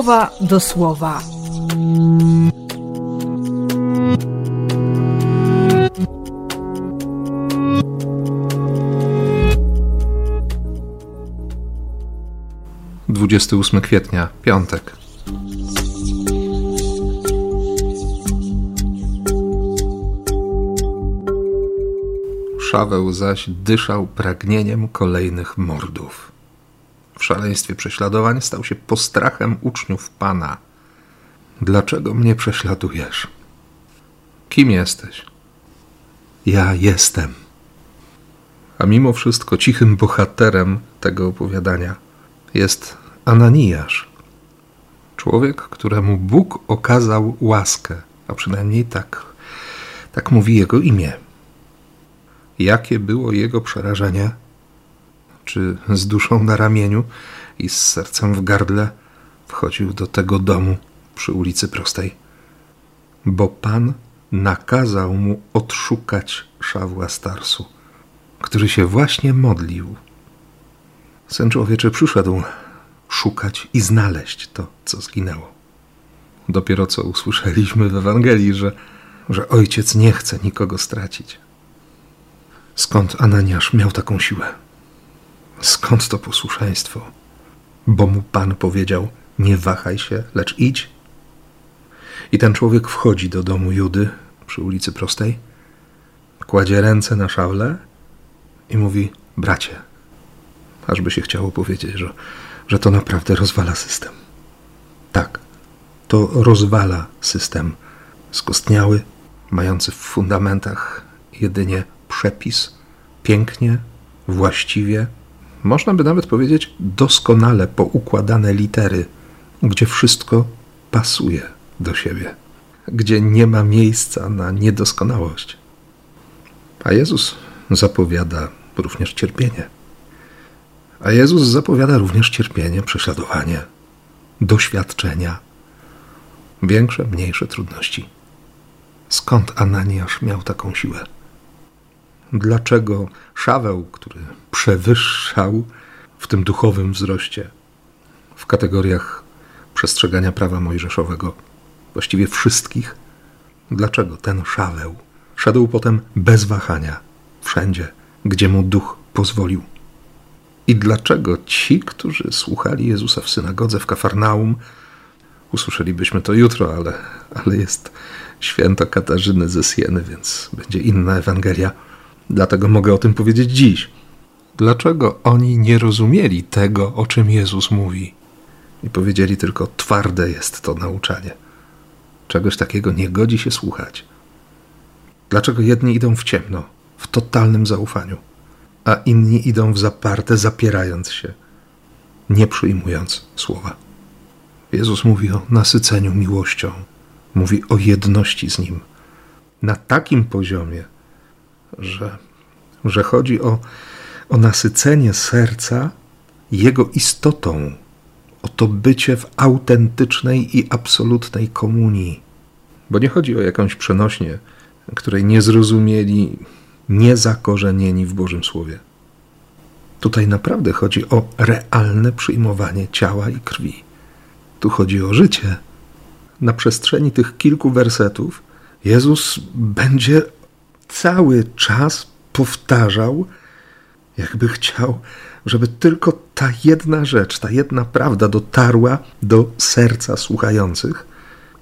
słowa do słowa. Dwudziesty ósmy kwietnia, piątek. Szaweł zaś dyszał pragnieniem kolejnych mordów. W szaleństwie prześladowań stał się postrachem uczniów Pana. Dlaczego mnie prześladujesz? Kim jesteś? Ja jestem. A mimo wszystko cichym bohaterem tego opowiadania jest Ananiasz. Człowiek, któremu Bóg okazał łaskę, a przynajmniej tak, tak mówi jego imię. Jakie było jego przerażenie? Czy z duszą na ramieniu i z sercem w gardle wchodził do tego domu przy ulicy Prostej? Bo Pan nakazał mu odszukać Szawła Starsu, który się właśnie modlił. Syn człowieczy przyszedł szukać i znaleźć to, co zginęło. Dopiero co usłyszeliśmy w Ewangelii, że, że ojciec nie chce nikogo stracić. Skąd Ananiasz miał taką siłę? Skąd to posłuszeństwo? Bo mu Pan powiedział: Nie wahaj się, lecz idź. I ten człowiek wchodzi do domu Judy przy ulicy Prostej, kładzie ręce na szawle i mówi: Bracie, ażby się chciało powiedzieć, że, że to naprawdę rozwala system. Tak, to rozwala system skostniały, mający w fundamentach jedynie przepis, pięknie, właściwie, można by nawet powiedzieć doskonale poukładane litery, gdzie wszystko pasuje do siebie, gdzie nie ma miejsca na niedoskonałość. A Jezus zapowiada również cierpienie. A Jezus zapowiada również cierpienie, prześladowanie, doświadczenia, większe, mniejsze trudności. Skąd Ananiasz miał taką siłę? Dlaczego Szaweł, który przewyższał w tym duchowym wzroście w kategoriach przestrzegania prawa mojżeszowego, właściwie wszystkich, dlaczego ten Szaweł szedł potem bez wahania wszędzie, gdzie mu duch pozwolił. I dlaczego ci, którzy słuchali Jezusa w synagodze w Kafarnaum, usłyszelibyśmy to jutro, ale, ale jest święto Katarzyny ze Sieny, więc będzie inna Ewangelia Dlatego mogę o tym powiedzieć dziś. Dlaczego oni nie rozumieli tego, o czym Jezus mówi? I powiedzieli tylko: twarde jest to nauczanie. Czegoś takiego nie godzi się słuchać. Dlaczego jedni idą w ciemno, w totalnym zaufaniu, a inni idą w zaparte, zapierając się, nie przyjmując słowa? Jezus mówi o nasyceniu miłością, mówi o jedności z Nim. Na takim poziomie, że, że chodzi o, o nasycenie serca jego istotą, o to bycie w autentycznej i absolutnej komunii. Bo nie chodzi o jakąś przenośnie, której nie zrozumieli, niezakorzenieni w Bożym Słowie. Tutaj naprawdę chodzi o realne przyjmowanie ciała i krwi. Tu chodzi o życie. Na przestrzeni tych kilku wersetów Jezus będzie cały czas powtarzał, jakby chciał, żeby tylko ta jedna rzecz, ta jedna prawda dotarła do serca słuchających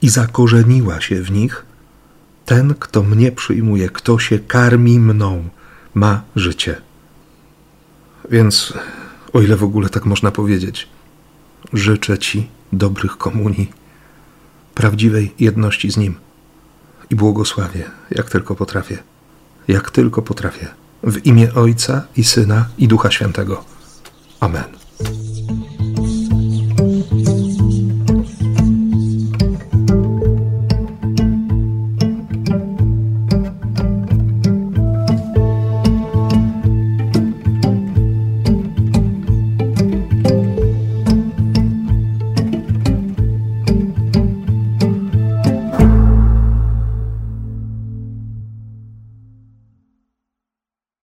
i zakorzeniła się w nich. Ten, kto mnie przyjmuje, kto się karmi mną, ma życie. Więc, o ile w ogóle tak można powiedzieć, życzę Ci dobrych komunii, prawdziwej jedności z Nim i błogosławię, jak tylko potrafię jak tylko potrafię. W imię Ojca i Syna i Ducha Świętego. Amen.